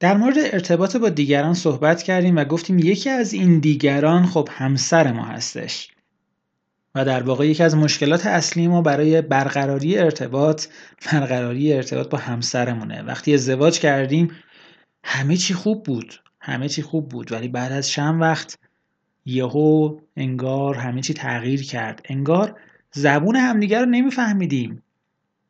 در مورد ارتباط با دیگران صحبت کردیم و گفتیم یکی از این دیگران خب همسر ما هستش و در واقع یکی از مشکلات اصلی ما برای برقراری ارتباط برقراری ارتباط با همسرمونه. وقتی ازدواج کردیم همه چی خوب بود همه چی خوب بود ولی بعد از چند وقت یهو انگار همه چی تغییر کرد. انگار زبون همدیگه رو نمیفهمیدیم.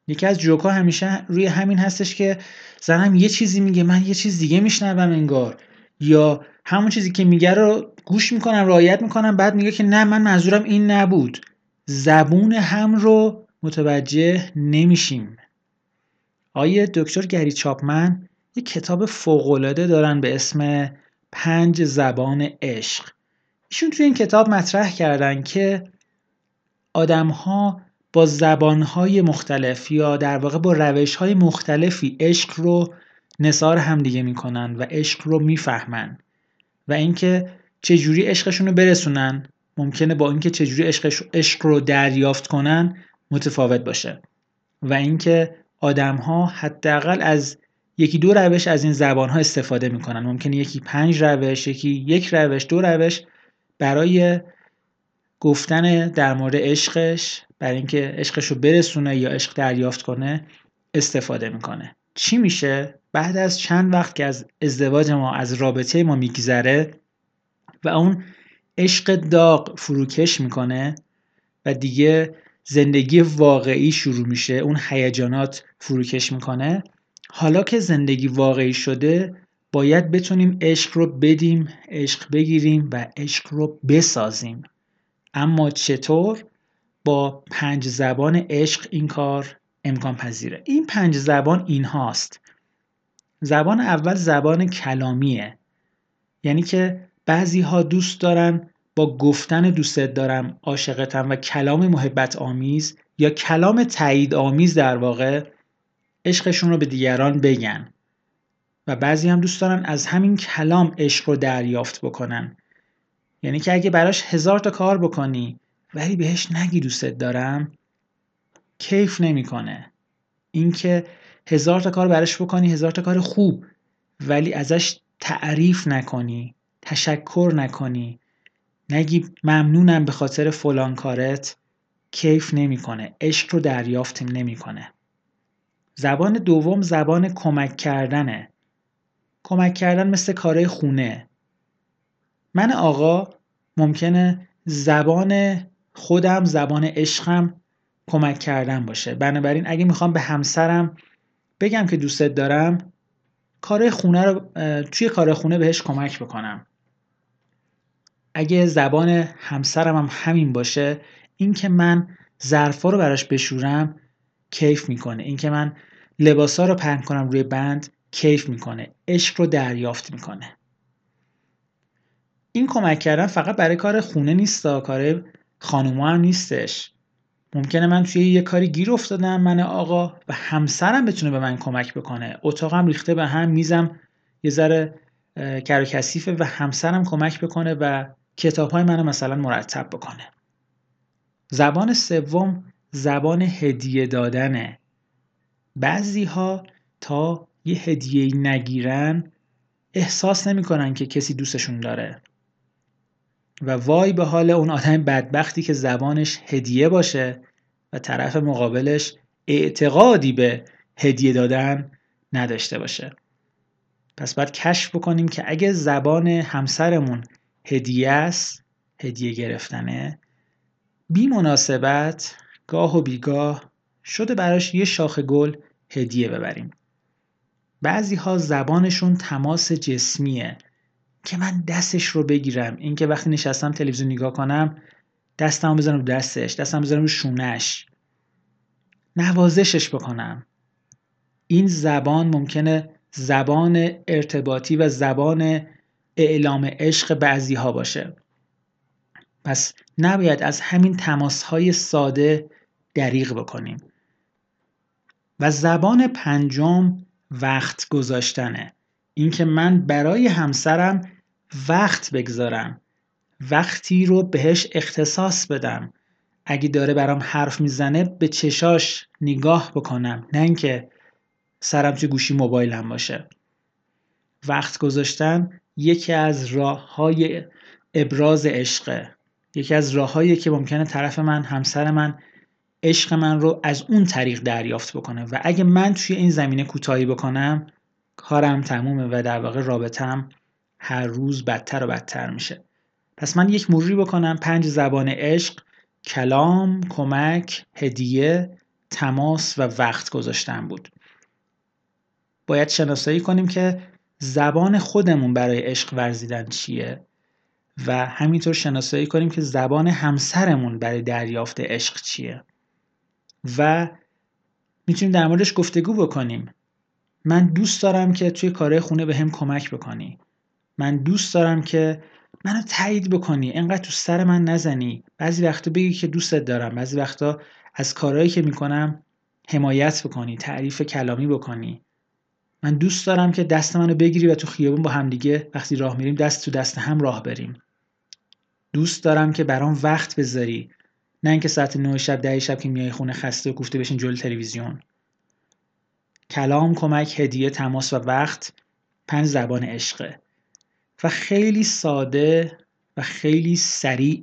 یکی از جوکا همیشه روی همین هستش که زنم یه چیزی میگه من یه چیز دیگه میشنوم انگار. یا همون چیزی که میگه رو گوش می‌کنم رعایت می‌کنم بعد میگه که نه من منظورم این نبود. زبون هم رو متوجه نمیشیم. آیه دکتر گری چاپمن یه کتاب فوقالعاده دارن به اسم پنج زبان عشق. ایشون توی این کتاب مطرح کردن که آدم ها با زبانهای مختلف یا در واقع با روشهای مختلفی عشق رو نصار همدیگه می‌کنن و عشق رو می‌فهمن. و اینکه چجوری عشقشون رو برسونن ممکنه با اینکه چجوری عشق عشق رو دریافت کنن متفاوت باشه. و اینکه آدم ها حداقل از یکی دو روش از این زبان ها استفاده می‌کنن. ممکنه یکی پنج روش یکی یک روش دو روش برای گفتن در مورد عشقش برای اینکه عشقش رو برسونه یا عشق دریافت کنه استفاده می‌کنه. چی میشه؟ بعد از چند وقت که از ازدواج ما از رابطه ما میگذره و اون عشق داغ فروکش می‌کنه و دیگه زندگی واقعی شروع میشه اون هیجانات فروکش می‌کنه. حالا که زندگی واقعی شده باید بتونیم عشق رو بدیم عشق بگیریم و عشق رو بسازیم. اما چطور؟ با پنج زبان عشق این کار امکان پذیره این پنج زبان این هاست زبان اول زبان کلامیه. یعنی که بعضی ها دوست دارن با گفتن دوستت دارم عاشقتم و کلام محبت آمیز یا کلام تایید آمیز در واقع عشقشون رو به دیگران بگن. و بعضی هم دوست دارن از همین کلام عشق رو دریافت بکنن. یعنی که اگه براش هزار تا کار بکنی ولی بهش نگی دوستت دارم. کیف نمی‌کنه. اینکه هزار تا کار براش بکنی هزار تا کار خوب ولی ازش تعریف نکنی تشکر نکنی. نگی ممنونم به خاطر فلان کارت. کیف نمی‌کنه. عشق رو دریافت نمی‌کنه. زبان دوم زبان کمک کردنه. کمک کردن مثل کارهای خونه. من آقا ممکنه زبان خودم زبان عشقم کمک کردن باشه. بنابراین اگه می‌خوام به همسرم بگم که دوستت دارم کار خونه رو توی کار خونه بهش کمک بکنم. اگه زبان همسرم هم همین باشه اینکه من ظرفا رو براش بشورم کیف می‌کنه. اینکه من لباسا رو پهن کنم روی بند کیف می‌کنه. عشق رو دریافت می‌کنه. این کمک کردن فقط برای کار خونه نیست کار خانوما هم نیستش. ممکنه من توی یه کاری گیر افتادم من آقا و همسرم بتونه به من کمک بکنه. اتاقم ریخته به هم میزم یه ذره کر و کثیفه و همسرم کمک بکنه و کتاب های منو مثلا مرتب بکنه. زبان سوم زبان هدیه دادنه. بعضی ها تا یه هدیه نگیرن احساس نمی‌کنن که کسی دوستشون داره. و وای به حال اون آدم بدبختی که زبانش هدیه باشه و طرف مقابلش اعتقادی به هدیه دادن نداشته باشه. پس باید کشف بکنیم که اگه زبان همسرمون هدیه است هدیه گرفتنه بی مناسبت گاه و بیگاه شده براش یه شاخ گل هدیه ببریم. بعضی ها زبانشون تماس جسمیه. که من دستش رو بگیرم. اینکه وقتی نشستم تلویزیون نگاه کنم دستم بزنم دستش دستم بزنم رو شونش نوازشش بکنم. این زبان ممکنه زبان ارتباطی و زبان اعلام عشق بعضی ها باشه. پس نباید از همین تماس های ساده دریغ بکنیم. و زبان پنجم وقت گذاشتنه. اینکه من برای همسرم وقت بگذارم وقتی رو بهش اختصاص بدم. اگه داره برام حرف می‌زنه به چشاش نگاه بکنم. نه اینکه سرم توی گوشی موبایلم باشه. وقت گذاشتن یکی از راه های ابراز عشقه. یکی از راههایی که ممکنه طرف من همسر من عشق من رو از اون طریق دریافت بکنه. و اگه من توی این زمینه کوتاهی بکنم کارم تمومه و در واقع رابطم هر روز بدتر و بدتر میشه. پس من یک مروری بکنم. پنج زبان عشق کلام، کمک، هدیه، تماس و وقت گذاشتن بود. باید شناسایی کنیم که زبان خودمون برای عشق ورزیدن چیه و همینطور شناسایی کنیم که زبان همسرمون برای دریافت عشق چیه. و می‌تونیم در موردش گفتگو بکنیم. من دوست دارم که توی کار خونه به هم کمک بکنی. من دوست دارم که منو تایید بکنی. انقدر تو سر من نزنی. بعضی وقتا بگی که دوستت دارم. بعضی وقتا از کارهایی که می‌کنم حمایت بکنی تعریف کلامی بکنی. من دوست دارم که دست منو بگیری و تو خیابون با همدیگه وقتی راه میریم دست تو دست هم راه بریم. دوست دارم که برام وقت بذاری. نه اینکه ساعت 9 شب ده شب که میای خونه خسته و گفته بشین جلوی تلویزیون. کلام کمک هدیه تماس و وقت پنج زبان عشقه. و خیلی ساده و خیلی سریع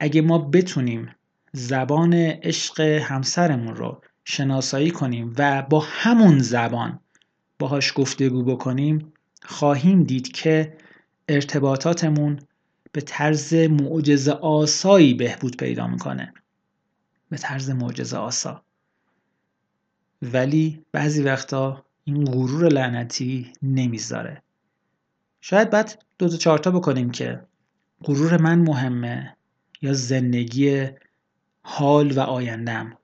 اگه ما بتونیم زبان عشق همسرمون رو شناسایی کنیم و با همون زبان باهاش گفتگو بکنیم خواهیم دید که ارتباطاتمون به طرز معجزه آسایی بهبود پیدا می‌کنه. به طرز معجزه آسا. ولی بعضی وقتا این غرور لعنتی نمی‌ذاره. شاید بعد دو تا چارتا بکنیم که غرور من مهمه یا زندگی حال و آیندم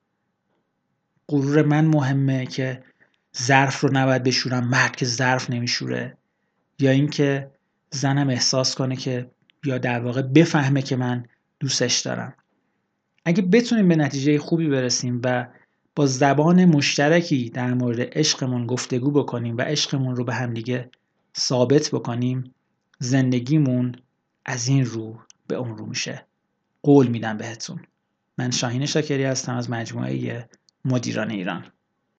غرور من مهمه که ظرف رو نباید بشورم مرد که ظرف نمیشوره. یا اینکه زنم احساس کنه که یا در واقع بفهمه که من دوستش دارم. اگه بتونیم به نتیجه خوبی برسیم و با زبان مشترکی در مورد عشقمون گفتگو بکنیم و عشقمون رو به همدیگه ثابت بکنیم زندگیمون از این رو به اون رو میشه. قول میدم بهتون. من شاهین شاکری هستم از مجموعه مدیران ایران.